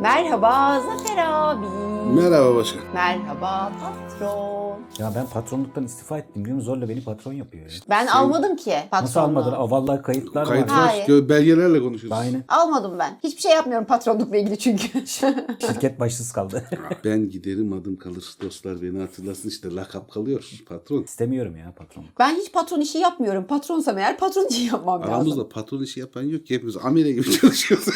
مرحبا ظفرا Merhaba başkan. Merhaba patron. Ya ben patronluktan istifa ettim biliyor musun? Zorla beni patron yapıyor ya. Ben almadım ki patronluğu. Nasıl almadın? Aa, Vallahi kayıtlar Kayıt var. var. Hayır. Gö- Belgelerle konuşuyoruz. Aynen. Almadım ben. Hiçbir şey yapmıyorum patronlukla ilgili çünkü. Şirket başsız kaldı. Ben giderim adım kalır. Dostlar beni hatırlasın işte lakap kalıyor patron. İstemiyorum ya patron. ben hiç patron işi yapmıyorum. Patronsam eğer patron işi yapmam lazım. Aramızda patron işi yapan yok ki hepimiz amele gibi çalışıyoruz.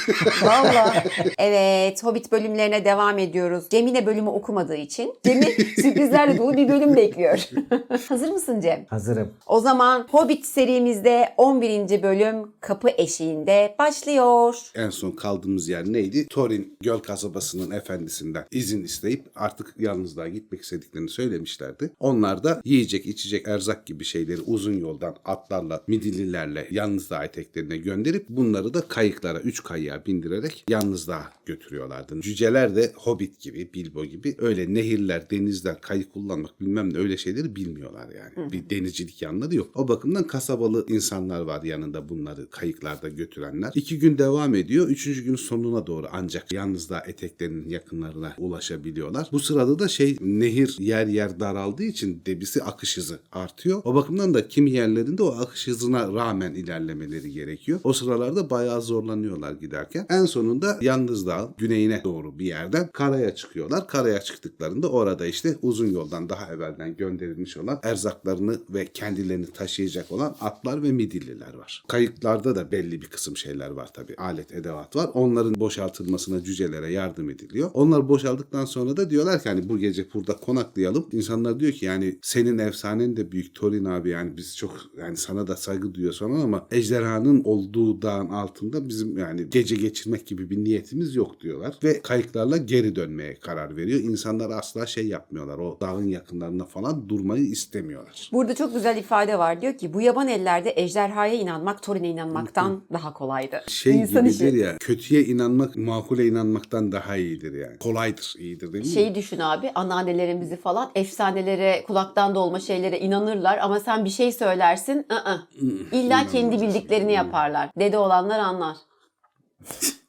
Valla. evet Hobbit bölümlerine devam ediyoruz. Cemile bölümü okumadığı için Cem'i sürprizlerle dolu bir bölüm bekliyor. Hazır mısın Cem? Hazırım. O zaman Hobbit serimizde 11. bölüm Kapı Eşiğinde başlıyor. en son kaldığımız yer neydi? Torin göl kasabasının efendisinden izin isteyip artık yalnızlığa gitmek istediklerini söylemişlerdi. Onlar da yiyecek, içecek, erzak gibi şeyleri uzun yoldan atlarla, midillilerle yalnızlığa eteklerine gönderip bunları da kayıklara, üç kayığa bindirerek yalnızlığa götürüyorlardı. Cüceler de Hobbit gibi, Bilbo gibi öyle nehirler, denizler, kayık kullanmak bilmem ne öyle şeyleri bilmiyorlar yani. Bir denizcilik yanları yok. O bakımdan kasabalı insanlar var yanında bunları kayıklarda götürenler. İki gün devam ediyor. Üçüncü günün sonuna doğru ancak yalnızlığa eteklerinin yakınlarına ulaşabiliyorlar. Bu sırada da şey nehir yer yer daraldığı için debisi akış hızı artıyor. O bakımdan da kimi yerlerinde o akış hızına rağmen ilerlemeleri gerekiyor. O sıralarda bayağı zorlanıyorlar giderken. En sonunda yalnızlığa güneyine doğru bir yerden karaya çıkıyorlar. Karaya çıktıklarında orada işte uzun yoldan daha evvelden gönderilmiş olan erzaklarını ve kendilerini taşıyacak olan atlar ve midilliler var. Kayıklarda da belli bir kısım şeyler var tabii. Alet, edevat var. Onların boşaltılmasına cücelere yardım ediliyor. Onlar boşaldıktan sonra da diyorlar ki hani bu gece burada konaklayalım. İnsanlar diyor ki yani senin efsanen de büyük Torin abi yani biz çok yani sana da saygı duyuyoruz falan ama ejderhanın olduğu dağın altında bizim yani gece geçirmek gibi bir niyetimiz yok diyorlar. Ve kayıklarla geri dönmeye karar veriyor. İnsanlar asla şey yapmıyorlar. O dağın yakınlarında falan durmayı istemiyorlar. Burada çok güzel ifade var. Diyor ki bu yaban ellerde ejderhaya inanmak Thorin'e inanmaktan daha kolaydı. Şey İnsan gibidir işi. ya kötüye inanmak makule inanmaktan daha iyidir yani. Kolaydır, iyidir değil mi? Şeyi düşün abi anneannelerimizi falan efsanelere kulaktan dolma şeylere inanırlar ama sen bir şey söylersin ı-ı. illa kendi bildiklerini yaparlar. Dede olanlar anlar.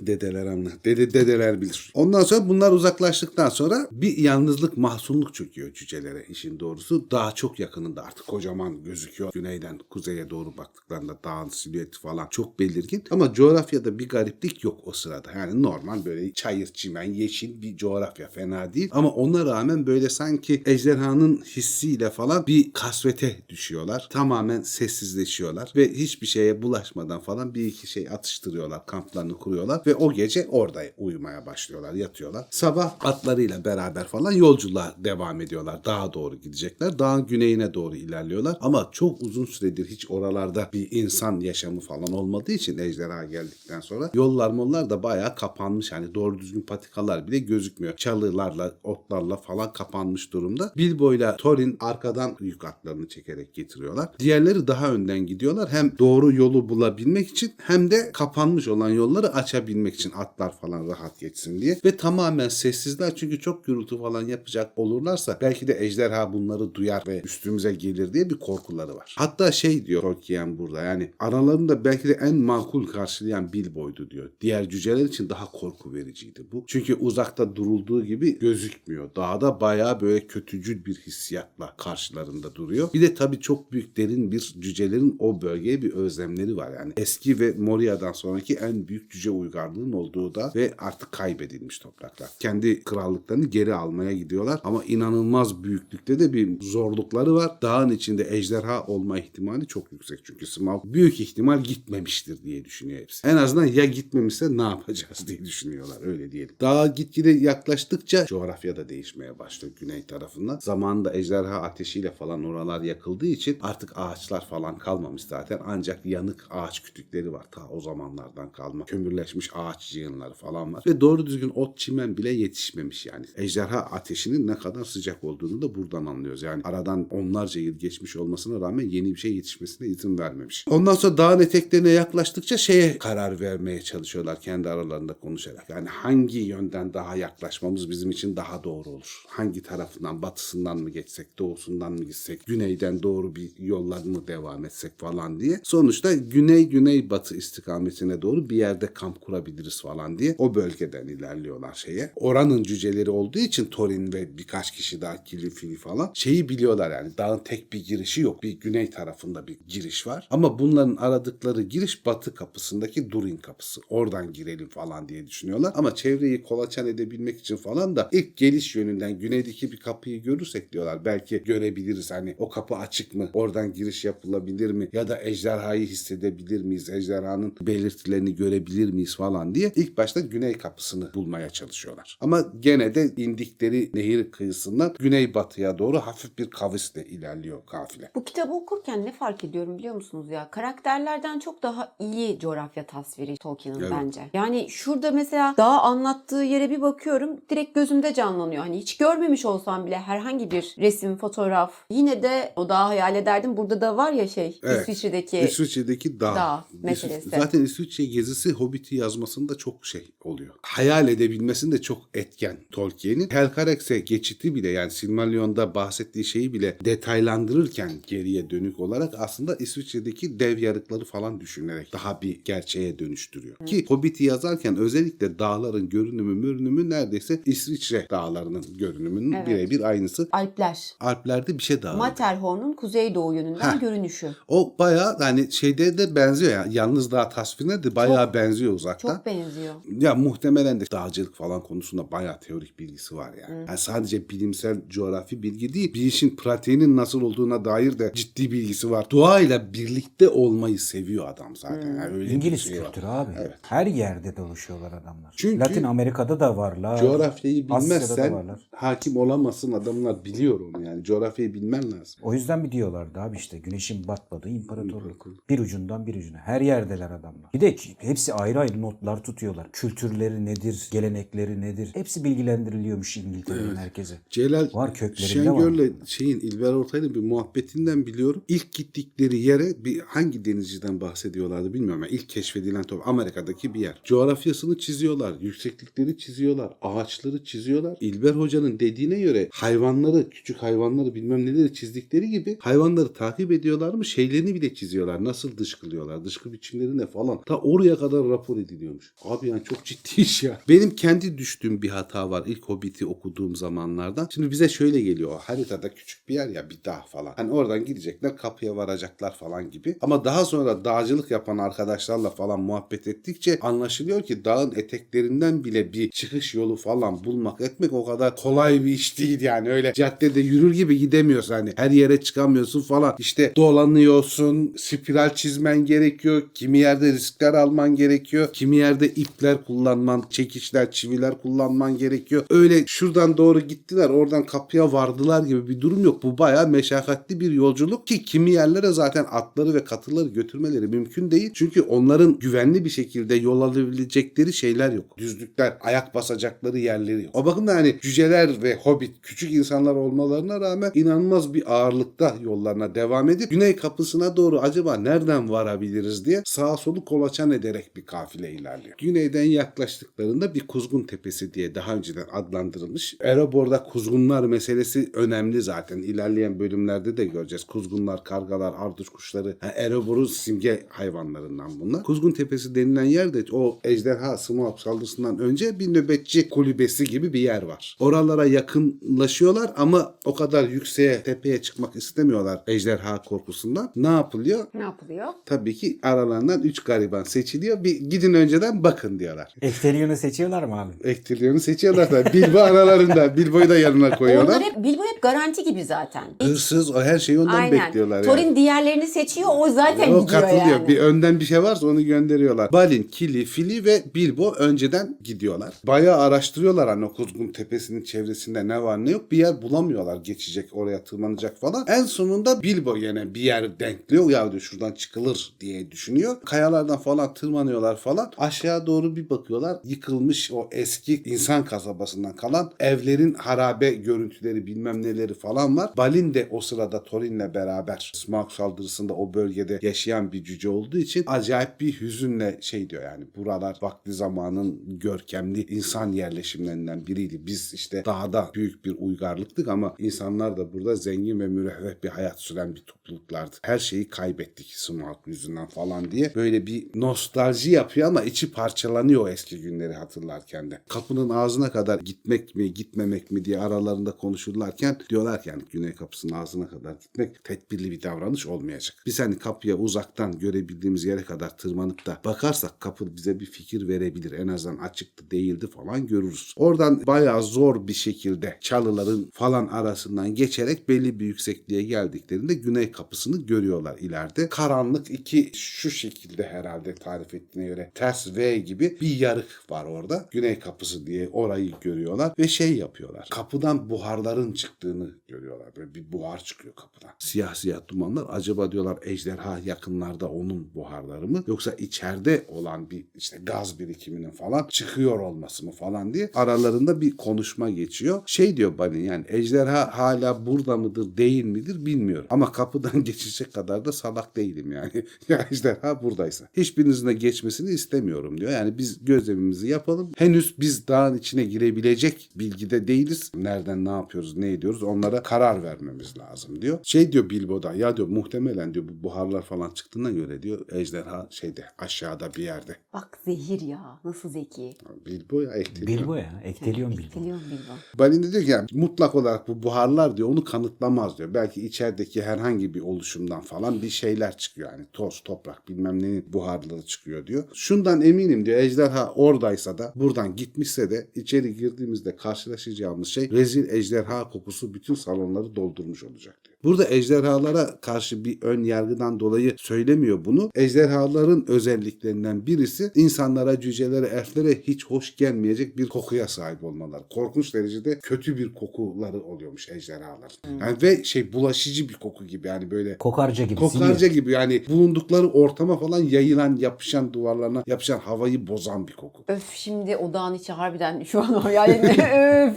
Dedeler anlar. Dede, dedeler bilir. Ondan sonra bunlar uzaklaştıktan sonra bir yalnızlık, mahzunluk çöküyor cücelere işin doğrusu. Daha çok yakınında artık kocaman gözüküyor. Güneyden kuzeye doğru baktıklarında dağın silüeti falan çok belirgin. Ama coğrafyada bir gariplik yok o sırada. Yani normal böyle çayır çimen, yeşil bir coğrafya fena değil. Ama ona rağmen böyle sanki ejderhanın hissiyle falan bir kasvete düşüyorlar. Tamamen sessizleşiyorlar ve hiçbir şeye bulaşmadan falan bir iki şey atıştırıyorlar, kamplarını kuruyorlar ve o gece orada uyumaya başlıyorlar, yatıyorlar. Sabah atlarıyla beraber falan yolculuğa devam ediyorlar. Dağa doğru gidecekler. Dağın güneyine doğru ilerliyorlar. Ama çok uzun süredir hiç oralarda bir insan yaşamı falan olmadığı için ejderha geldikten sonra yollar mollar da bayağı kapanmış. Hani doğru düzgün patikalar bile gözükmüyor. Çalılarla, otlarla falan kapanmış durumda. Bilbo ile Thorin arkadan yük atlarını çekerek getiriyorlar. Diğerleri daha önden gidiyorlar. Hem doğru yolu bulabilmek için hem de kapanmış olan yolları açabilmek için atlar falan rahat geçsin diye. Ve tamamen sessizler çünkü çok gürültü falan yapacak olurlarsa belki de ejderha bunları duyar ve üstümüze gelir diye bir korkuları var. Hatta şey diyor Tolkien burada yani aralarında belki de en makul karşılayan Bilbo'ydu diyor. Diğer cüceler için daha korku vericiydi bu. Çünkü uzakta durulduğu gibi gözükmüyor. Dağda bayağı böyle kötücül bir hissiyatla karşılarında duruyor. Bir de tabii çok büyük derin bir cücelerin o bölgeye bir özlemleri var. Yani eski ve Moria'dan sonraki en büyük cüce uygarlığın olduğu da ve artık kaybedilmiş topraklar. Kendi krallıklarını geri almaya gidiyorlar ama inanılmaz büyüklükte de bir zorlukları var. Dağın içinde ejderha olma ihtimali çok yüksek çünkü Smaug büyük ihtimal gitmemiştir diye düşünüyor hepsi. En azından ya gitmemişse ne yapacağız diye düşünüyorlar öyle diyelim. Dağa gitgide yaklaştıkça coğrafya da değişmeye başlıyor güney tarafından. Zamanında ejderha ateşiyle falan oralar yakıldığı için artık ağaçlar falan kalmamış zaten. Ancak yanık ağaç kütükleri var ta o zamanlardan kalma. Kömürleşmiş ağaç yığınları falan var. Ve doğru düzgün ot çimen bile yetişmemiş yani. Ejderha ateşinin ne kadar sıcak olduğunu da buradan anlıyoruz. Yani aradan onlarca yıl geçmiş olmasına rağmen yeni bir şey yetişmesine izin vermemiş. Ondan sonra dağın eteklerine yaklaştıkça şeye karar vermeye çalışıyorlar kendi aralarında konuşarak. Yani hangi yönden daha yaklaşmamız bizim için daha doğru olur? Hangi tarafından, batısından mı geçsek, doğusundan mı gitsek, güneyden doğru bir yollar mı devam etsek falan diye. Sonuçta güney güney batı istikametine doğru bir yerde kamp kurabiliriz falan diye o bölgeden ilerliyorlar şeye. Oranın cüceleri olduğu için Thorin ve birkaç kişi daha Kilifili falan şeyi biliyorlar yani dağın tek bir girişi yok. Bir güney tarafında bir giriş var. Ama bunların aradıkları giriş batı kapısındaki Durin kapısı. Oradan girelim falan diye düşünüyorlar. Ama çevreyi kolaçan edebilmek için falan da ilk geliş yönünden güneydeki bir kapıyı görürsek diyorlar. Belki görebiliriz hani o kapı açık mı? Oradan giriş yapılabilir mi? Ya da ejderhayı hissedebilir miyiz? Ejderhanın belirtilerini görebilir miyiz falan diye ilk başta güney kapısını bulmaya çalışıyorlar. Ama gene de indikleri nehir kıyısından güneybatıya doğru hafif bir kavisle ilerliyor kafile. Bu kitabı okurken ne fark ediyorum biliyor musunuz ya? Karakterlerden çok daha iyi coğrafya tasviri Tolkien'in Evet. bence. Yani şurada mesela daha anlattığı yere bir bakıyorum direkt gözümde canlanıyor. Hani hiç görmemiş olsam bile herhangi bir resim, fotoğraf yine de o dağı hayal ederdim. Burada da var ya şey Evet. İsviçre'deki İsviçre'deki dağ. dağ meselesi. Zaten İsviçre gezisi Hobbit'i yazmasında çok şey oluyor. Hayal edebilmesinde çok etken Tolkien'in. Helcarax'e geçiti bile yani Silmarillion'da bahsettiği şeyi bile detaylandırırken geriye dönük olarak aslında İsviçre'deki dev yarıkları falan düşünerek daha bir gerçeğe dönüştürüyor. Ki Hobbit'i yazarken özellikle dağların görünümü mürünümü neredeyse İsviçre dağlarının görünümünün Evet. birebir aynısı. Alpler. Alplerde bir şey daha. Matterhorn'un kuzeydoğu yönünden Heh. görünüşü. O bayağı hani şeyde de benziyor ya. Yalnız dağ tasvirine de bayağı benziyor Çok benziyor. Ya muhtemelen de dağcılık falan konusunda bayağı teorik bilgisi var yani. Yani sadece bilimsel coğrafi bilgi değil, bir işin pratiğinin nasıl olduğuna dair de ciddi bilgisi var. Doğayla birlikte olmayı seviyor adam zaten. Yani öyle bir İngiliz şey var. kültürü abi. Evet. Her yerde dolaşıyorlar adamlar. Çünkü Latin Amerika'da da varlar. Coğrafyayı bilmezsen hakim olamazsın adamlar biliyor onu yani. Coğrafyayı bilmen lazım. O yüzden mi diyorlardı abi işte güneşin batmadığı imparatorluk. Bir ucundan bir ucuna. Her yerdeler adamlar. Bir de hepsi ayrı ayrı notlar tutuyorlar. Kültürleri nedir, gelenekleri nedir? Hepsi bilgilendiriliyormuş İngiltere'nin herkese. Celal Var, köklerinde Şengör'le şeyin İlber Ortaylı'nın bir muhabbetinden biliyorum. İlk gittikleri yere bir hangi denizciden bahsediyorlardı bilmiyorum. Yani ilk keşfedilen top Amerika'daki bir yer. Coğrafyasını çiziyorlar, yükseklikleri çiziyorlar, ağaçları çiziyorlar. İlber Hoca'nın dediğine göre hayvanları, küçük hayvanları bilmem neleri çizdikleri gibi hayvanları takip ediyorlar mı şeylerini bile çiziyorlar. Nasıl dışkılıyorlar, dışkı biçimleri ne falan. Ta oraya kadar rapor ediliyormuş. Abi yani çok ciddi iş ya. Benim kendi düştüğüm bir hata var ilk Hobbit'i okuduğum zamanlarda. Şimdi bize şöyle geliyor. Haritada küçük bir yer ya bir dağ falan. Hani oradan gidecekler kapıya varacaklar falan gibi. Ama daha sonra dağcılık yapan arkadaşlarla falan muhabbet ettikçe anlaşılıyor ki dağın eteklerinden bile bir çıkış yolu falan bulmak etmek o kadar kolay bir iş değil yani. Öyle caddede yürür gibi gidemiyorsun hani. Her yere çıkamıyorsun falan. İşte dolanıyorsun, spiral çizmen gerekiyor. Kimi yerde riskler alman gerekiyor. Kimi yerde ipler kullanman, çekiçler, çiviler kullanman gerekiyor. Öyle şuradan doğru gittiler, oradan kapıya vardılar gibi bir durum yok. Bu bayağı meşakkatli bir yolculuk ki kimi yerlere zaten atları ve katıları götürmeleri mümkün değil. Çünkü onların güvenli bir şekilde yol alabilecekleri şeyler yok. Düzlükler, ayak basacakları yerleri yok. O bakımdan hani cüceler ve hobbit küçük insanlar olmalarına rağmen inanılmaz bir ağırlıkta yollarına devam edip güney kapısına doğru acaba nereden varabiliriz diye sağa solu kolaçan ederek bir kafile ilerliyor. Güneyden yaklaştıklarında bir kuzgun tepesi diye daha önceden adlandırılmış. Erebor'da kuzgunlar meselesi önemli zaten. İlerleyen bölümlerde de göreceğiz. Kuzgunlar, kargalar, ardıç kuşları. Yani Erebor'un simge hayvanlarından bunlar. Kuzgun tepesi denilen yerde o ejderha Smaug saldırısından önce bir nöbetçi kulübesi gibi bir yer var. Oralara yakınlaşıyorlar ama o kadar yükseğe tepeye çıkmak istemiyorlar ejderha korkusundan. Ne yapılıyor? Ne yapılıyor? Tabii ki aralarından 3 gariban seçiliyor. Bir gidin önceden bakın diyorlar. Eftelyon'u seçiyorlar mı abi? Ektirlerini seçiyorlar da Bilbo aralarında. Bilbo'yu da yanına koyuyorlar. Onlar hep Bilbo hep garanti gibi zaten. Hırsız o her şeyi ondan Aynen. bekliyorlar yani. Thorin diğerlerini seçiyor o zaten O gidiyor katılıyor. yani. Bir önden bir şey varsa onu gönderiyorlar. Balin, Kili, Fili ve Bilbo önceden gidiyorlar. Bayağı araştırıyorlar hani o Kuzgun Tepesi'nin çevresinde ne var ne yok. Bir yer bulamıyorlar geçecek oraya tırmanacak falan. En sonunda Bilbo yine bir yer denkliyor. Ya diyor şuradan çıkılır diye düşünüyor. Kayalardan falan tırmanıyorlar falan. Aşağı doğru bir bakıyorlar. Yıkılmış o eski insan kasabasından kalan evlerin harabe görüntüleri bilmem neleri falan var. Balin de o sırada Thorin'le beraber Smaug saldırısında o bölgede yaşayan bir cüce olduğu için acayip bir hüzünle şey diyor yani buralar vakti zamanın görkemli insan yerleşimlerinden biriydi. Biz işte dağda büyük bir uygarlıktık ama insanlar da burada zengin ve müreffeh bir hayat süren bir topluluklardı. Her şeyi kaybettik Smaug yüzünden falan diye böyle bir nostalji yapıyor ama içi parçalanıyor o eski günleri hatırlarken de. Kapının ağzına kadar gitmek mi gitmemek mi diye aralarında konuşurlarken diyorlar ki yani güney kapısının ağzına kadar gitmek tedbirli bir davranış olmayacak. Biz hani kapıya uzaktan görebildiğimiz yere kadar tırmanıp da bakarsak kapı bize bir fikir verebilir. En azından açıktı değildi falan görürüz. Oradan bayağı zor bir şekilde çalıların falan arasından geçerek belli bir yüksekliğe geldiklerinde güney kapısını görüyorlar ileride. Karanlık iki şu şekilde herhalde tarif ettiğine göre ters V gibi bir yarık var orada. Güney kapısı diye orayı görüyorlar ve şey yapıyorlar. Kapıdan buharların çıktığını görüyorlar. Böyle bir buhar çıkıyor kapıdan. Siyah siyah dumanlar. Acaba diyorlar ejderha yakınlarda onun buharları mı? Yoksa içeride olan bir işte gaz birikiminin falan çıkıyor olması mı falan diye aralarında bir konuşma geçiyor. Şey diyor Balin yani ejderha hala burada mıdır değil midir bilmiyorum. Ama kapıdan geçecek kadar da salak değilim yani. ya ejderha buradaysa. Hiçbirinizin de geçmesini istemiyorum diyor. Yani biz gözlemimizi yapalım. Henüz biz dağın içine girebilecek bilgide değiliz. Nereden ne yapıyoruz ne ediyoruz onlara karar vermemiz lazım diyor. Şey diyor Bilbo da ya diyor muhtemelen diyor bu buharlar falan çıktığına göre diyor ejderha şeyde aşağıda bir yerde. Bak zehir ya. Nasıl zeki. Bilbo ya ekteliyor. Bilbo ya. Ekteliyon Bilbo. Etkiliyorum Bilbo. Balin de diyor ki yani mutlak olarak bu buharlar diyor onu kanıtlamaz diyor. Belki içerideki herhangi bir oluşumdan falan bir şeyler çıkıyor. Yani toz, toprak bilmem neyin buharları çıkıyor diyor. Şundan eminim diyor ejderha oradaysa da buradan gitmişse de içeri girdiğimizde karşılaşacağımız şey rezil ejderha kokusu bütün salonları doldurmuş olacak diyor. Burada ejderhalara karşı bir ön yargıdan dolayı söylemiyor bunu. Ejderhaların özelliklerinden birisi insanlara, cücelere, elflere hiç hoş gelmeyecek bir kokuya sahip olmaları. Korkunç derecede kötü bir kokuları oluyormuş ejderhaların. Yani ve şey bulaşıcı bir koku gibi yani böyle Kokarca gibi. kokarca sinir. gibi yani bulundukları ortama falan yayılan, yapışan duvarlarına yapışan havayı bozan bir koku. Öf şimdi odağın içi harbiden şu an hayalimde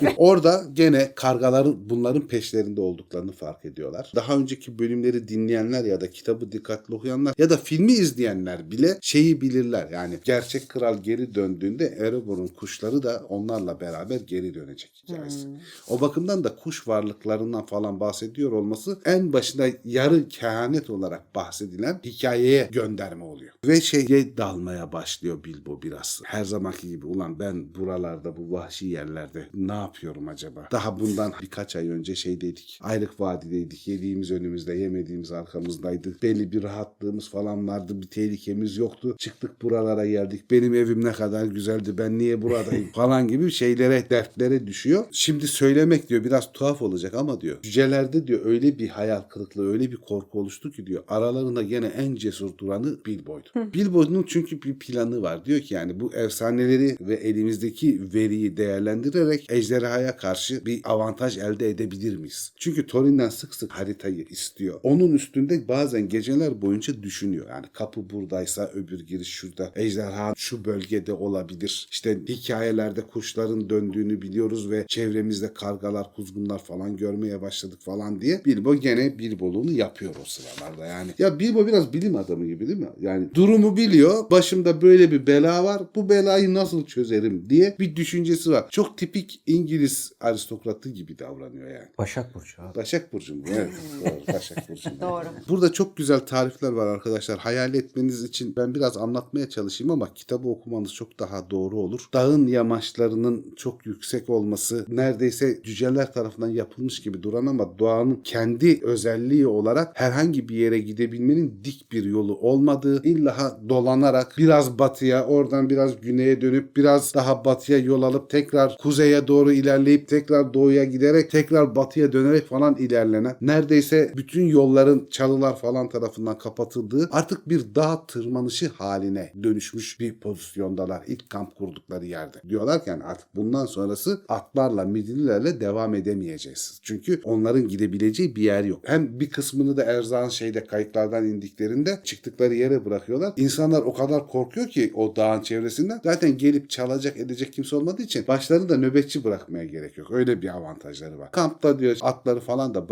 öf. Orada gene kargaların bunların peşlerinde olduklarını fark ediyorlar. Daha önceki bölümleri dinleyenler ya da kitabı dikkatli okuyanlar ya da filmi izleyenler bile şeyi bilirler. Yani gerçek kral geri döndüğünde Erebor'un kuşları da onlarla beraber geri dönecek hikayesi. O bakımdan da kuş varlıklarından falan bahsediyor olması en başında yarı kehanet olarak bahsedilen hikayeye gönderme oluyor. Ve şeye dalmaya başlıyor Bilbo biraz. Her zamanki gibi ulan ben buralarda bu vahşi yerlerde ne yapıyorum acaba? Daha bundan birkaç ay önce şeydeydik. Ayrık vadideydik. Yediğimiz önümüzde, yemediğimiz arkamızdaydı. Belli bir rahatlığımız falan vardı. Bir tehlikemiz yoktu. Çıktık buralara geldik. Benim evim ne kadar güzeldi. Ben niye buradayım falan gibi şeylere, dertlere düşüyor. Şimdi söylemek diyor biraz tuhaf olacak ama diyor. Cücelerde diyor öyle bir hayal kırıklığı, öyle bir korku oluştu ki diyor. Aralarında gene en cesur duranı Bilbo'ydu. Bilbo'nun çünkü bir planı var. Diyor ki yani bu efsaneleri ve elimizdeki veriyi değerlendirerek ejderhaya karşı bir avantaj elde edebilir miyiz? Çünkü Thorin'den sık sık haritayı istiyor. Onun üstünde bazen geceler boyunca düşünüyor. Yani kapı buradaysa öbür giriş şurada. Ejderha şu bölgede olabilir. İşte hikayelerde kuşların döndüğünü biliyoruz ve çevremizde kargalar, kuzgunlar falan görmeye başladık falan diye. Bilbo gene Bilboluğunu yapıyor o sıralarda yani. Ya Bilbo biraz bilim adamı gibi değil mi? Yani durumu biliyor. Başımda böyle bir bela var. Bu belayı nasıl çözerim diye bir düşüncesi var. Çok tipik İngiliz aristokratı gibi davranıyor yani. Başak Burcu abi. Başak Burcu mu? Evet. Doğru. Başak Burcu. Doğru. Burada çok güzel tarifler var arkadaşlar. Hayal etmeniz için ben biraz anlatmaya çalışayım ama kitabı okumanız çok daha doğru olur. Dağın yamaçlarının çok yüksek olması neredeyse cüceler tarafından yapılmış gibi duran ama doğanın kendi özelliği olarak herhangi bir yere gidebilmenin dik bir yolu olmadığı illa dolanarak biraz batıya oradan biraz güneye dönüp biraz daha batıya yol alıp tekrar kuzeye doğru ilerleyip tekrar doğuya giderek tekrar batıya dönerek falan ilerlenen neredeyse bütün yolların çalılar falan tarafından kapatıldığı artık bir dağ tırmanışı haline dönüşmüş bir pozisyondalar ilk kamp kurdukları yerde. Diyorlar ki yani artık bundan sonrası atlarla midillilerle devam edemeyeceğiz. Çünkü onların gidebileceği bir yer yok. Hem bir kısmını da erzağın şeyde kayıklardan indiklerinde çıktıkları yere bırakıyorlar. İnsanlar o kadar korkuyor ki o dağın çevresinden zaten gelip çalacak edecek kimse olmadığı için başlarını da nöbetçi bırakmaya gerek yok. Öyle bir avantajları var. Kampta diyor atları falan da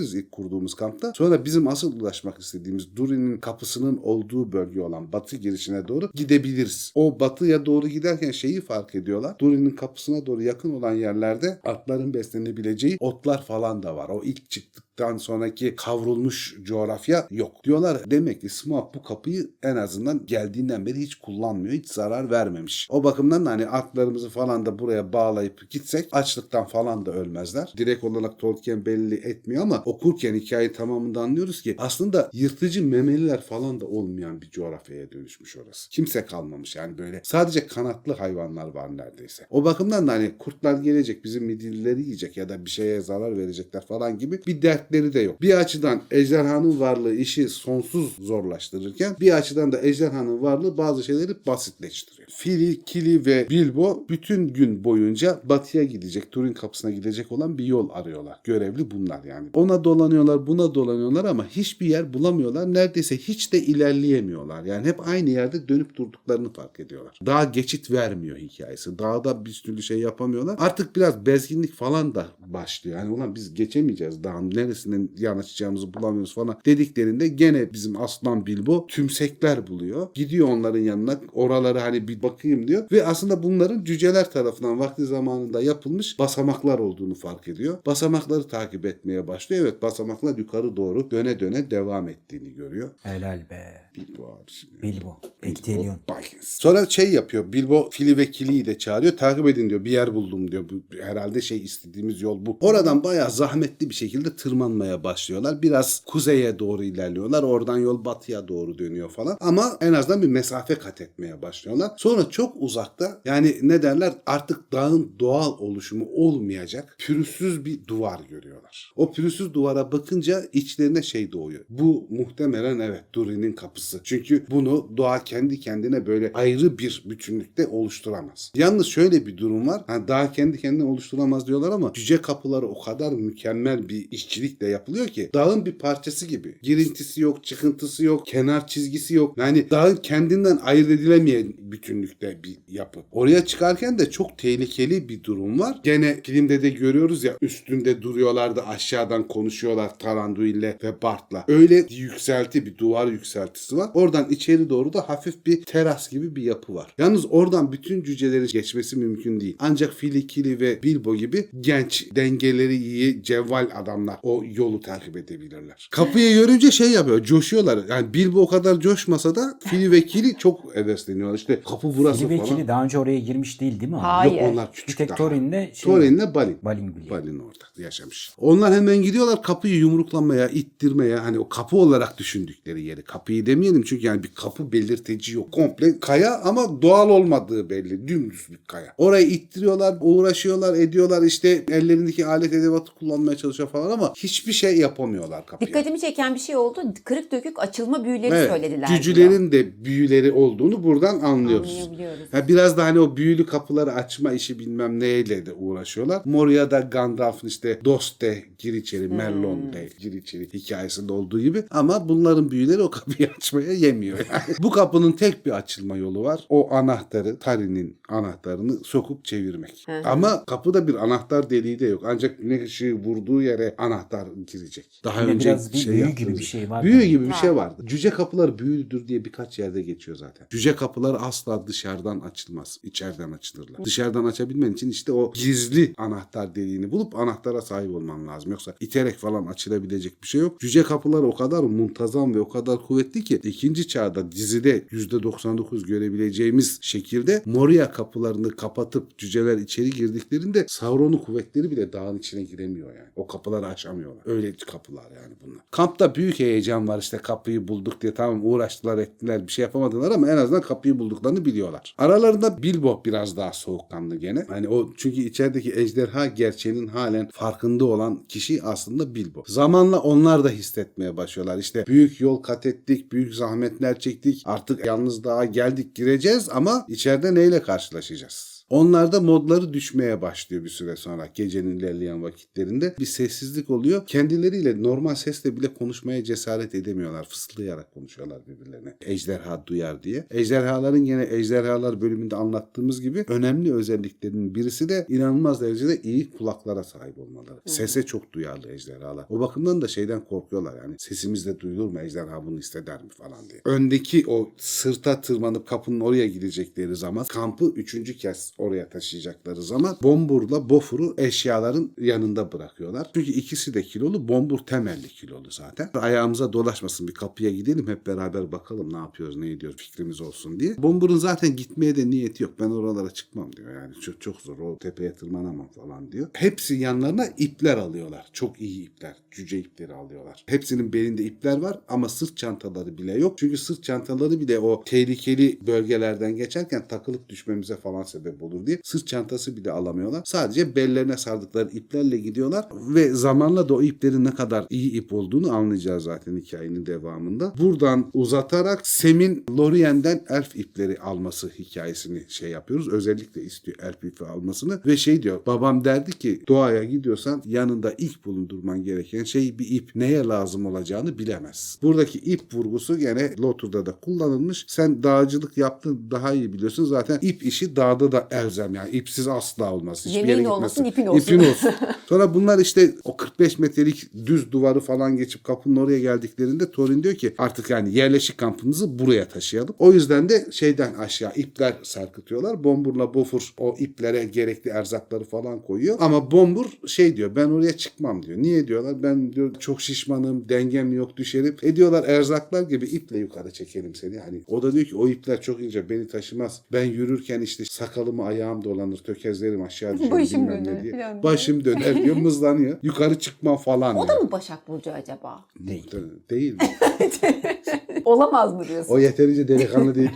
bırakabiliriz ilk kurduğumuz kampta. Sonra bizim asıl ulaşmak istediğimiz Duri'nin kapısının olduğu bölge olan batı girişine doğru gidebiliriz. O batıya doğru giderken şeyi fark ediyorlar. Duri'nin kapısına doğru yakın olan yerlerde atların beslenebileceği otlar falan da var. O ilk çıktıktan sonraki kavrulmuş coğrafya yok. Diyorlar demek ki Smoke bu kapıyı en azından geldiğinden beri hiç kullanmıyor. Hiç zarar vermemiş. O bakımdan da hani atlarımızı falan da buraya bağlayıp gitsek açlıktan falan da ölmezler. Direkt olarak Tolkien belli etmiyor ama okurken hikaye tamamında anlıyoruz ki aslında yırtıcı memeliler falan da olmayan bir coğrafyaya dönüşmüş orası. Kimse kalmamış yani böyle. Sadece kanatlı hayvanlar var neredeyse. O bakımdan da hani kurtlar gelecek bizim midillileri yiyecek ya da bir şeye zarar verecekler falan gibi bir dertleri de yok. Bir açıdan ejderhanın varlığı işi sonsuz zorlaştırırken bir açıdan da ejderhanın varlığı bazı şeyleri basitleştiriyor. Fili, Kili ve Bilbo bütün gün boyunca batıya gidecek, Turin kapısına gidecek olan bir yol arıyorlar. Görevli bunlar yani. Ona dolanıyorlar, buna dolanıyorlar ama hiçbir yer bulamıyorlar. Neredeyse hiç de ilerleyemiyorlar. Yani hep aynı yerde dönüp durduklarını fark ediyorlar. Daha geçit vermiyor hikayesi. Dağda bir türlü şey yapamıyorlar. Artık biraz bezginlik falan da başlıyor. Yani ulan biz geçemeyeceğiz dağın neresinden yanaşacağımızı bulamıyoruz falan dediklerinde gene bizim aslan Bilbo tümsekler buluyor. Gidiyor onların yanına oraları hani bir bakayım diyor ve aslında bunların cüceler tarafından vakti zamanında yapılmış basamaklar olduğunu fark ediyor. Basamakları takip etmeye başlıyor. Evet basamaklar yukarı doğru döne döne devam ettiğini görüyor. Helal be. Bilbo abisi. Bilbo. Ektelion. Baggins. Sonra şey yapıyor. Bilbo Fili ve Kili'yi de çağırıyor. Takip edin diyor. Bir yer buldum diyor. Herhalde şey istediğimiz yol bu. Oradan bayağı zahmetli bir şekilde tırmanmaya başlıyorlar. Biraz kuzeye doğru ilerliyorlar. Oradan yol batıya doğru dönüyor falan. Ama en azından bir mesafe kat etmeye başlıyorlar. Sonra çok uzakta yani ne derler artık dağın doğal oluşumu olmayacak pürüzsüz bir duvar görüyorlar. O pürüzsüz duvara bakınca içlerine şey doğuyor. Bu muhtemelen evet Durin'in kapısı. Çünkü bunu doğa kendi kendine böyle ayrı bir bütünlükte oluşturamaz. Yalnız şöyle bir durum var. Hani dağ kendi kendine oluşturamaz diyorlar ama cüce kapıları o kadar mükemmel bir işçilikle yapılıyor ki dağın bir parçası gibi. Girintisi yok, çıkıntısı yok, kenar çizgisi yok. Yani dağın kendinden ayırt edilemeyen bütünlükte bir yapı. Oraya çıkarken de çok tehlikeli bir durum var. Gene filmde de görüyoruz ya üstünde duruyorlar da aşağıdan konuşuyorlar Taranduil'le ve Bart'la. Öyle yükselti bir duvar yükseltisi var. Oradan içeri doğru da hafif bir teras gibi bir yapı var. Yalnız oradan bütün cücelerin geçmesi mümkün değil. Ancak Fili, Kili ve Bilbo gibi genç, dengeleri iyi, cevval adamlar o yolu takip edebilirler. Kapıyı görünce şey yapıyor, coşuyorlar. Yani Bilbo o kadar coşmasa da Fili ve Kili çok hevesleniyorlar. İşte kapı burası Fili ve falan. Kili daha önce oraya girmiş değil değil mi? Hayır. Yok onlar Bir küçük tek daha. Thorin'le şey, Thorin'le Balin. Balin biliyor. Balin orada yaşamış. Onlar hemen gidiyorlar kapıyı yumruklamaya, ittirmeye hani o kapı olarak düşündükleri yeri. Kapıyı demeyelim çünkü yani bir kapı belirteci yok. Komple kaya ama doğal olmadığı belli. Dümdüz bir kaya. Orayı ittiriyorlar, uğraşıyorlar, ediyorlar işte ellerindeki alet edevatı kullanmaya çalışıyor falan ama hiçbir şey yapamıyorlar kapıya. Dikkatimi çeken bir şey oldu. Kırık dökük açılma büyüleri Evet, söylediler. diyor. Cücülerin de büyüleri olduğunu buradan anlıyoruz. Ha, biraz da hani o büyülü kapıları açma işi bilmem neyle de uğraşıyorlar. Moria'da Gandalf'ın işte dost de gir içeri, Hmm. Merlon de gir içeri hikayesinde olduğu gibi. Ama bunların büyüleri o kapıyı açmaya yemiyor yani. Bu kapının tek bir açılma yolu var. O anahtarı, Tari'nin anahtarını sokup çevirmek. Hı hı. Ama kapıda bir anahtar deliği de yok. Ancak güneş ışığı vurduğu yere anahtar girecek. Daha Yine önce biraz bir şey büyü gibi bir şey var. Büyü gibi bir şey vardı. Cüce kapılar büyülüdür diye birkaç yerde geçiyor zaten. Cüce kapılar asla dışarıdan açılmaz. İçeriden açılırlar. Dışarıdan açabilmen için işte o gizli anahtar deliğini bulup anahtara sahip olman lazım. Yoksa iterek falan açılabilecek bir şey yok. Cüce kapılar o kadar muntazam ve o kadar kuvvetli ki ikinci çağda dizide %99 görebileceğimiz şekilde Moria kapılarını kapatıp cüceler içeri girdiklerinde Sauron'un kuvvetleri bile dağın içine giremiyor yani. O kapıları taşıyamıyorlar. Öyle kapılar yani bunlar. Kampta büyük heyecan var işte kapıyı bulduk diye tamam uğraştılar ettiler bir şey yapamadılar ama en azından kapıyı bulduklarını biliyorlar. Aralarında Bilbo biraz daha soğukkanlı gene. Hani o çünkü içerideki ejderha gerçeğinin halen farkında olan kişi aslında Bilbo. Zamanla onlar da hissetmeye başlıyorlar. İşte büyük yol kat ettik, büyük zahmetler çektik. Artık yalnız daha geldik gireceğiz ama içeride neyle karşılaşacağız? Onlarda modları düşmeye başlıyor bir süre sonra gecenin ilerleyen vakitlerinde. Bir sessizlik oluyor. Kendileriyle normal sesle bile konuşmaya cesaret edemiyorlar. Fısıldayarak konuşuyorlar birbirlerine. Ejderha duyar diye. Ejderhaların yine ejderhalar bölümünde anlattığımız gibi önemli özelliklerinin birisi de inanılmaz derecede iyi kulaklara sahip olmaları. Sese çok duyarlı ejderhalar. O bakımdan da şeyden korkuyorlar yani. Sesimiz de duyulur mu ejderha bunu hisseder mi falan diye. Öndeki o sırta tırmanıp kapının oraya gidecekleri zaman kampı üçüncü kez oraya taşıyacakları zaman Bombur'la Bofur'u eşyaların yanında bırakıyorlar. Çünkü ikisi de kilolu. Bombur temelli kilolu zaten. Ayağımıza dolaşmasın bir kapıya gidelim hep beraber bakalım ne yapıyoruz ne ediyoruz fikrimiz olsun diye. Bombur'un zaten gitmeye de niyeti yok. Ben oralara çıkmam diyor. Yani çok, çok zor o tepeye tırmanamam falan diyor. Hepsi yanlarına ipler alıyorlar. Çok iyi ipler. Cüce ipleri alıyorlar. Hepsinin belinde ipler var ama sırt çantaları bile yok. Çünkü sırt çantaları bile o tehlikeli bölgelerden geçerken takılıp düşmemize falan sebep olur diye sırt çantası bile alamıyorlar. Sadece bellerine sardıkları iplerle gidiyorlar ve zamanla da o iplerin ne kadar iyi ip olduğunu anlayacağız zaten hikayenin devamında. Buradan uzatarak Sem'in Lorien'den elf ipleri alması hikayesini şey yapıyoruz. Özellikle istiyor elf ipi almasını ve şey diyor babam derdi ki doğaya gidiyorsan yanında ilk bulundurman gereken şey bir ip. Neye lazım olacağını bilemez. Buradaki ip vurgusu gene Lotur'da da kullanılmış. Sen dağcılık yaptın daha iyi biliyorsun. Zaten ip işi dağda da elzem yani ipsiz asla olmaz. Hiçbir Yemeğin yere olmasın, ipin olsun. İpin olsun. Sonra bunlar işte o 45 metrelik düz duvarı falan geçip kapının oraya geldiklerinde Thorin diyor ki artık yani yerleşik kampımızı buraya taşıyalım. O yüzden de şeyden aşağı ipler sarkıtıyorlar. Bombur'la Bofur o iplere gerekli erzakları falan koyuyor. Ama Bombur şey diyor ben oraya çıkmam diyor. Niye diyorlar? Ben diyor çok şişmanım, dengem yok düşerim. E diyorlar erzaklar gibi iple yukarı çekelim seni. Hani o da diyor ki o ipler çok ince beni taşımaz. Ben yürürken işte sakalımı ayağım dolanır, tökezlerim aşağı düşerim Başım bilmem döner ne diye. falan. Başım döner diyor, mızlanıyor. Yukarı çıkma falan O da mı Başak Burcu acaba? Değil. Değil mi? Olamaz mı diyorsun? O yeterince delikanlı değil.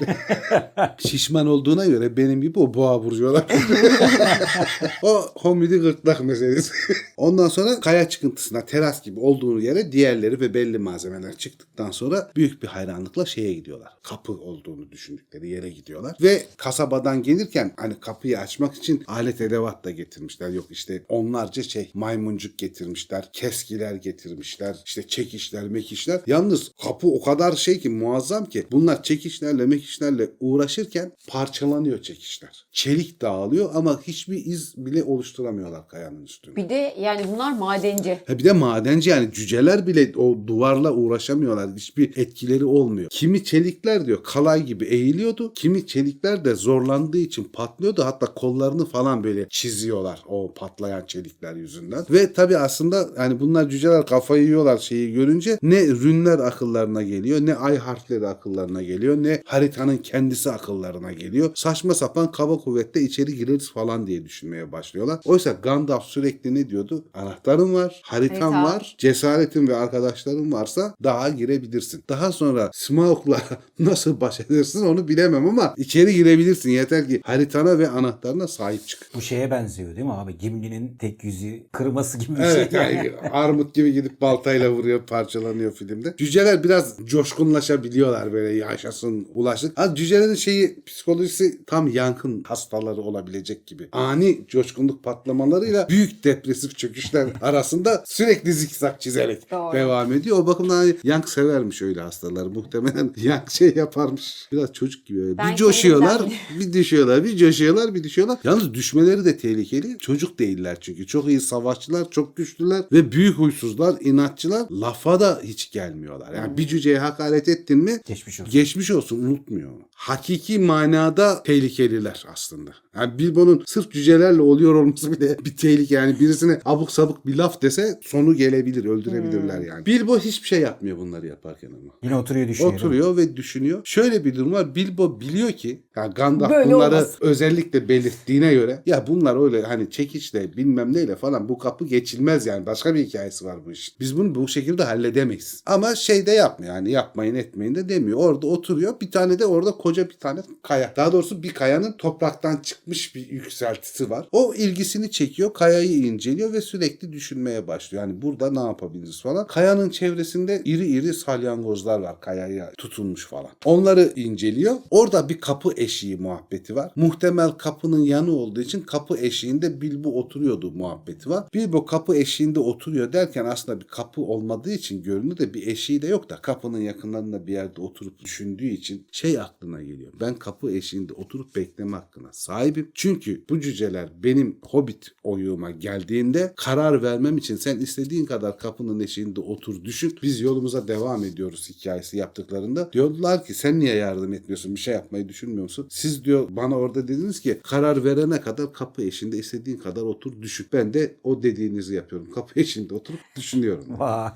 Şişman olduğuna göre benim gibi o boğa burcu olabilir. o homidi gırtlak meselesi. Ondan sonra kaya çıkıntısına teras gibi olduğu yere diğerleri ve belli malzemeler çıktıktan sonra büyük bir hayranlıkla şeye gidiyorlar. Kapı olduğunu düşündükleri yere gidiyorlar. Ve kasabadan gelirken hani kapıyı açmak için alet edevat da getirmişler. Yok işte onlarca şey maymuncuk getirmişler. Keskiler getirmişler. işte çekişler mekişler. Yalnız kapı o kadar şey ki muazzam ki bunlar çekişlerle mekişlerle uğraşırken parçalanıyor çekişler. Çelik dağılıyor ama hiçbir iz bile oluşturamıyorlar kayanın üstünde. Bir de yani bunlar madenci. Ha bir de madenci yani cüceler bile o duvarla uğraşamıyorlar. Hiçbir etkileri olmuyor. Kimi çelikler diyor kalay gibi eğiliyordu. Kimi çelikler de zorlandığı için patlıyordu. Hatta kollarını falan böyle çiziyorlar o patlayan çelikler yüzünden. Ve tabii aslında yani bunlar cüceler kafayı yiyorlar şeyi görünce ne rünler akıllarına geliyor ne ay harfleri akıllarına geliyor ne haritanın kendisi akıllarına geliyor. Saçma sapan kaba kuvvetle içeri gireriz falan diye düşünmeye başlıyorlar. Oysa Gandalf sürekli ne diyordu? Anahtarın var, haritan Harita. var, cesaretin ve arkadaşların varsa daha girebilirsin. Daha sonra Smaug'la nasıl baş edersin onu bilemem ama içeri girebilirsin. Yeter ki haritana ve anahtarına sahip çık. Bu şeye benziyor değil mi abi? Gimli'nin tek yüzü kırması gibi bir Evet şey. yani armut gibi gidip baltayla vuruyor parçalanıyor filmde. Cüceler biraz coşkunlaşabiliyorlar böyle yaşasın ulaştık. Az cücelerin şeyi psikolojisi tam yankın hastaları olabilecek gibi. Ani coşkunluk patlamalarıyla büyük depresif çöküşler arasında sürekli zikzak çizerek Doğru. devam ediyor. O bakımdan hani Yank severmiş öyle hastaları. Muhtemelen Yank şey yaparmış. Biraz çocuk gibi. öyle. Ben bir coşuyorlar, bir düşüyorlar, bir coşuyorlar, bir düşüyorlar. Yalnız düşmeleri de tehlikeli. Çocuk değiller çünkü. Çok iyi savaşçılar, çok güçlüler ve büyük huysuzlar, inatçılar. Lafa da hiç gelmiyorlar. Yani bir cüceye hakaret ettin mi Geçmiş olsun. geçmiş olsun unutmuyor. onu. Hakiki manada tehlikeliler aslında. Yani Bilbo'nun sırf cücelerle oluyor olması bile bir tehlike. Yani birisine abuk sabuk bir laf dese sonu gelebilir, öldürebilirler yani. Bilbo hiçbir şey yapmıyor bunları yaparken ama. Yine oturuyor düşünüyor. Oturuyor ve düşünüyor. Şöyle bir durum var. Bilbo biliyor ki yani Gandalf Böyle bunları olmaz. özel özellikle belirttiğine göre ya bunlar öyle hani çekiçle bilmem neyle falan bu kapı geçilmez yani. Başka bir hikayesi var bu işin. Biz bunu bu şekilde halledemeyiz. Ama şey de yapmıyor yani yapmayın etmeyin de demiyor. Orada oturuyor. Bir tane de orada koca bir tane kaya. Daha doğrusu bir kayanın topraktan çıkmış bir yükseltisi var. O ilgisini çekiyor. Kayayı inceliyor ve sürekli düşünmeye başlıyor. Yani burada ne yapabiliriz falan. Kayanın çevresinde iri iri salyangozlar var kayaya tutunmuş falan. Onları inceliyor. Orada bir kapı eşiği muhabbeti var. Muhtemel kapının yanı olduğu için kapı eşiğinde Bilbo oturuyordu muhabbeti var. Bilbo kapı eşiğinde oturuyor derken aslında bir kapı olmadığı için görünür de bir eşiği de yok da kapının yakınlarında bir yerde oturup düşündüğü için şey aklına geliyor. Ben kapı eşiğinde oturup bekleme hakkına sahibim. Çünkü bu cüceler benim Hobbit oyuğuma geldiğinde karar vermem için sen istediğin kadar kapının eşiğinde otur düşün. Biz yolumuza devam ediyoruz hikayesi yaptıklarında. Diyorlar ki sen niye yardım etmiyorsun? Bir şey yapmayı düşünmüyor musun? Siz diyor bana orada dediniz ki karar verene kadar kapı eşiğinde istediğin kadar otur düşün. Ben de o dediğinizi yapıyorum. Kapı eşiğinde oturup düşünüyorum. Vay.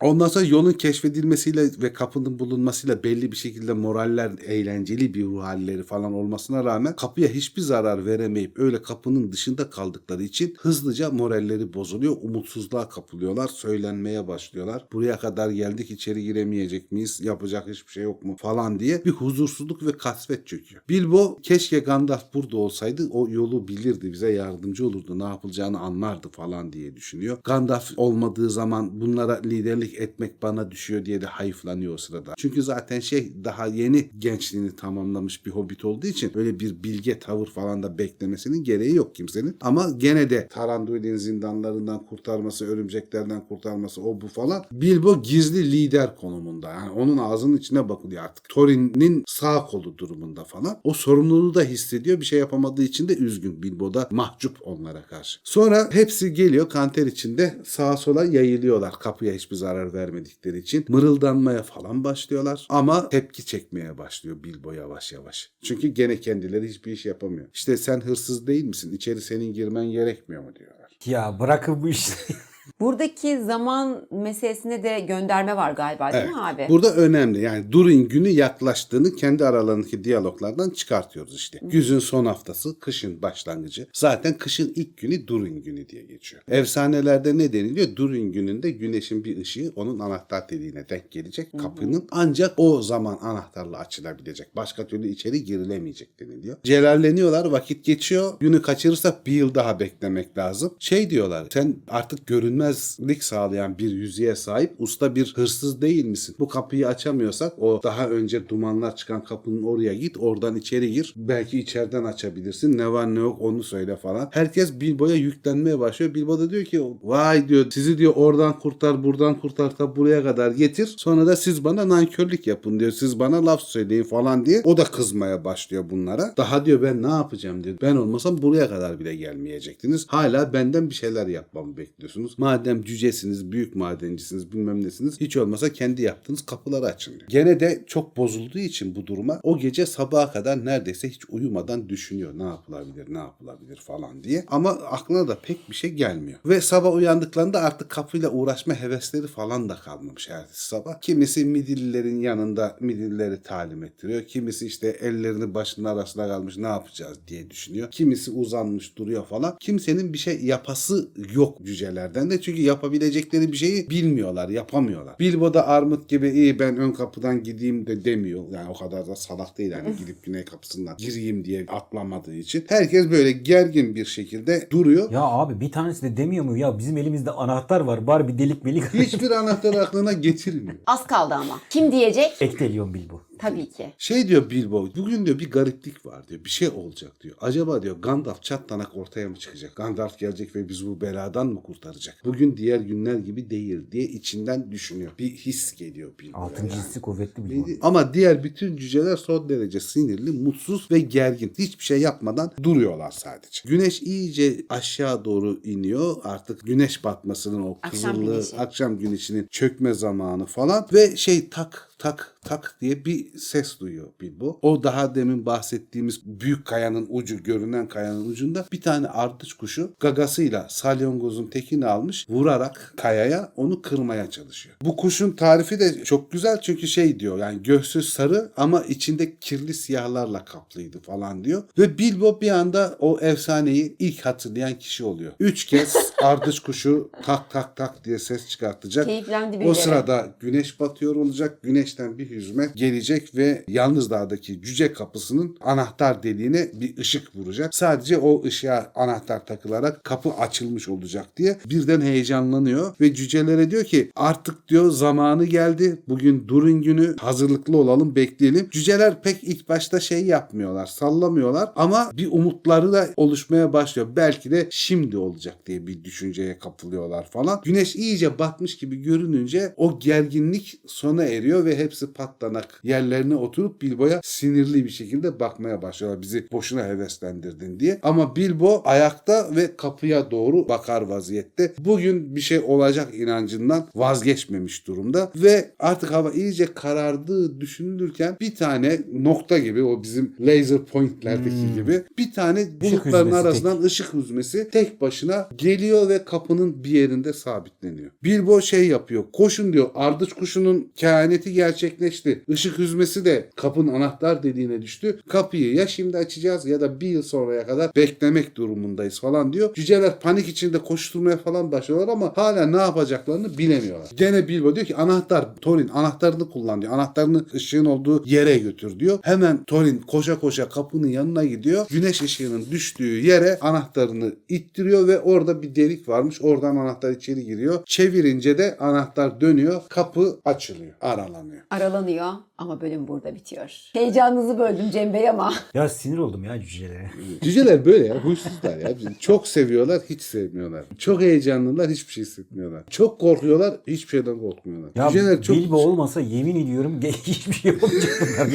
Ondan sonra yolun keşfedilmesiyle ve kapının bulunmasıyla belli bir şekilde moraller, eğlenceli bir ruh halleri falan olmasına rağmen kapıya hiçbir zarar veremeyip öyle kapının dışında kaldıkları için hızlıca moralleri bozuluyor. Umutsuzluğa kapılıyorlar. Söylenmeye başlıyorlar. Buraya kadar geldik içeri giremeyecek miyiz? Yapacak hiçbir şey yok mu? Falan diye bir huzursuzluk ve kasvet çöküyor. Bilbo keşke Gandalf burada olsaydı o yolu bilirdi. Bize yardımcı olurdu. Ne yapılacağını anlardı falan diye düşünüyor. Gandalf olmadığı zaman bunlara liderlik etmek bana düşüyor diye de hayıflanıyor o sırada. Çünkü zaten şey daha yeni gençliğini tamamlamış bir hobbit olduğu için öyle bir bilge tavır falan da beklemesinin gereği yok kimsenin. Ama gene de Taranduil'in zindanlarından kurtarması, örümceklerden kurtarması o bu falan. Bilbo gizli lider konumunda. Yani onun ağzının içine bakılıyor artık. Thorin'in sağ kolu durumunda falan. O sorumluluğu da hissediyor. Bir şey yapamadığı için de üzgün. Bilbo da mahcup onlara karşı. Sonra hepsi geliyor kanter içinde sağa sola yayılıyorlar. Kapıya hiçbir zarar vermedikleri için. Mırıldanmaya falan başlıyorlar. Ama tepki çekmeye başlıyor Bilbo yavaş yavaş. Çünkü gene kendileri hiçbir iş yapamıyor. İşte sen hırsız değil misin? İçeri senin girmen gerekmiyor mu diyorlar. Ya bırakın bu işleri. Buradaki zaman meselesine de gönderme var galiba değil Evet. mi abi? Burada önemli. Yani Durin günü yaklaştığını kendi aralarındaki diyaloglardan çıkartıyoruz işte. Güzün son haftası, kışın başlangıcı. Zaten kışın ilk günü Durin günü diye geçiyor. Efsanelerde ne deniliyor? Durin gününde güneşin bir ışığı onun anahtar deliğine denk gelecek kapının. Ancak o zaman anahtarla açılabilecek. Başka türlü içeri girilemeyecek deniliyor. Celalleniyorlar, vakit geçiyor. Günü kaçırırsak bir yıl daha beklemek lazım. Şey diyorlar, sen artık görünmezlik sağlayan bir yüzeye sahip usta bir hırsız değil misin? Bu kapıyı açamıyorsak o daha önce dumanlar çıkan kapının oraya git oradan içeri gir. Belki içeriden açabilirsin. Ne var ne yok onu söyle falan. Herkes Bilbo'ya yüklenmeye başlıyor. Bilbo da diyor ki vay diyor sizi diyor oradan kurtar buradan kurtar ta buraya kadar getir. Sonra da siz bana nankörlük yapın diyor. Siz bana laf söyleyin falan diye. O da kızmaya başlıyor bunlara. Daha diyor ben ne yapacağım diyor. Ben olmasam buraya kadar bile gelmeyecektiniz. Hala benden bir şeyler yapmamı bekliyorsunuz. Madem cücesiniz, büyük madencisiniz, bilmem nesiniz. Hiç olmasa kendi yaptığınız kapıları açın diyor. Gene de çok bozulduğu için bu duruma o gece sabaha kadar neredeyse hiç uyumadan düşünüyor. Ne yapılabilir, ne yapılabilir falan diye. Ama aklına da pek bir şey gelmiyor. Ve sabah uyandıklarında artık kapıyla uğraşma hevesleri falan da kalmamış ertesi sabah. Kimisi midillilerin yanında midillileri talim ettiriyor. Kimisi işte ellerini başının arasına kalmış ne yapacağız diye düşünüyor. Kimisi uzanmış duruyor falan. Kimsenin bir şey yapası yok cücelerden de çünkü yapabilecekleri bir şeyi bilmiyorlar, yapamıyorlar. Bilbo da armut gibi iyi ben ön kapıdan gideyim de demiyor. Yani o kadar da salak değil yani gidip güney kapısından gireyim diye atlamadığı için. Herkes böyle gergin bir şekilde duruyor. ya abi bir tanesi de demiyor mu ya bizim elimizde anahtar var bari bir delik melik Hiçbir anahtar aklına getirmiyor. Az kaldı ama. Kim diyecek? Ekteliyon Bilbo. Tabii ki. Şey diyor Bilbo, bugün diyor bir gariplik var diyor. Bir şey olacak diyor. Acaba diyor Gandalf çatlanak ortaya mı çıkacak? Gandalf gelecek ve bizi bu beladan mı kurtaracak? Bugün diğer günler gibi değil diye içinden düşünüyor. Bir his geliyor Bilbo'ya. Altıncı yani. hissi kuvvetli Bilbo. Ama diğer bütün cüceler son derece sinirli, mutsuz ve gergin. Hiçbir şey yapmadan duruyorlar sadece. Güneş iyice aşağı doğru iniyor. Artık güneş batmasının o Akşam kızıllığı, güneşi. akşam güneşinin çökme zamanı falan ve şey tak tak tak diye bir bir ses duyuyor Bilbo. O daha demin bahsettiğimiz büyük kayanın ucu, görünen kayanın ucunda bir tane ardıç kuşu gagasıyla salyangozun tekini almış vurarak kayaya onu kırmaya çalışıyor. Bu kuşun tarifi de çok güzel çünkü şey diyor yani göğsü sarı ama içinde kirli siyahlarla kaplıydı falan diyor. Ve Bilbo bir anda o efsaneyi ilk hatırlayan kişi oluyor. Üç kez ardıç kuşu tak tak tak diye ses çıkartacak. Keyiflendi O sırada güneş batıyor olacak. Güneşten bir hüzme gelecek ve Yalnız Dağ'daki cüce kapısının anahtar deliğine bir ışık vuracak. Sadece o ışığa anahtar takılarak kapı açılmış olacak diye birden heyecanlanıyor ve cücelere diyor ki artık diyor zamanı geldi. Bugün durun günü hazırlıklı olalım bekleyelim. Cüceler pek ilk başta şey yapmıyorlar sallamıyorlar ama bir umutları da oluşmaya başlıyor. Belki de şimdi olacak diye bir düşünceye kapılıyorlar falan. Güneş iyice batmış gibi görününce o gerginlik sona eriyor ve hepsi patlanak yerlerine oturup Bilbo'ya sinirli bir şekilde bakmaya başlıyorlar. Bizi boşuna heveslendirdin diye. Ama Bilbo ayakta ve kapıya doğru bakar vaziyette. Bugün bir şey olacak inancından vazgeçmemiş durumda ve artık hava iyice karardığı düşünülürken bir tane nokta gibi o bizim laser pointlerdeki gibi bir tane bulutların arasından ışık hüzmesi tek başına geliyor ve kapının bir yerinde sabitleniyor. Bilbo şey yapıyor. Koşun diyor. Ardıç kuşunun kehaneti gerçekleşti. Işık hüzmesi de kapının anahtar dediğine düştü. Kapıyı ya şimdi açacağız ya da bir yıl sonraya kadar beklemek durumundayız falan diyor. Cüceler panik içinde koşturmaya falan başlıyorlar ama hala ne yapacaklarını bilemiyorlar. Gene Bilbo diyor ki anahtar Thorin anahtarını kullan diyor. Anahtarını ışığın olduğu yere götür diyor. Hemen Thorin koşa koşa kapının yanına gidiyor. Güneş ışığının düştüğü yere anahtarını ittiriyor ve orada bir delik varmış. Oradan anahtar içeri giriyor. Çevirince de anahtar dönüyor. Kapı açılıyor. Aralanıyor. Aralanıyor ama bölüm burada bitiyor. Heyecanınızı böldüm Cem Bey ama. Ya sinir oldum ya cücelere. Cüceler böyle ya. Huysuzlar ya. Çok seviyorlar, hiç sevmiyorlar. Çok heyecanlılar, hiçbir şey hissetmiyorlar. Çok korkuyorlar, hiçbir şeyden korkmuyorlar. Ya Cüceler çok... Bilbo olmasa yemin ediyorum hiçbir şey olmayacak bunlar.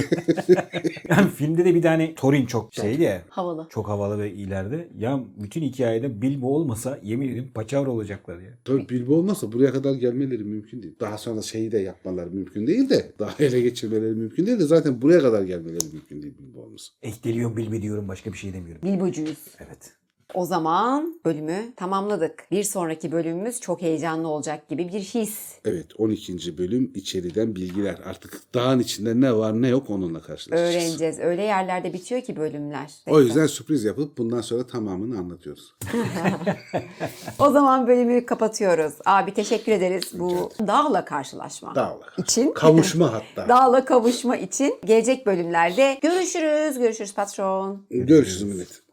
yani filmde de bir tane Thorin çok şeydi ya. Havalı. Çok havalı ve ileride. Ya bütün hikayede Bilbo olmasa yemin ederim paçavra olacaklar ya. Tabii Bilbo olmasa buraya kadar gelmeleri mümkün değil. Daha sonra şeyi de yapmaları mümkün değil de daha ele geçirmeleri mümkün değil de zaten buraya kadar gelmeleri mümkün değil Bilbo olmasa. Ehteliyorum Bilbo diyorum başka bir şey demiyorum. Bilbocuyuz. Evet. O zaman bölümü tamamladık. Bir sonraki bölümümüz çok heyecanlı olacak gibi bir his. Evet 12. bölüm içeriden bilgiler. Artık dağın içinde ne var ne yok onunla karşılaşacağız. Öğreneceğiz. Öyle yerlerde bitiyor ki bölümler. O yüzden sürpriz yapıp bundan sonra tamamını anlatıyoruz. O zaman bölümü kapatıyoruz. Abi teşekkür ederiz bu dağla karşılaşma Dağla. için. Kavuşma hatta. Dağla kavuşma için gelecek bölümlerde görüşürüz. Görüşürüz patron. Görüşürüz millet.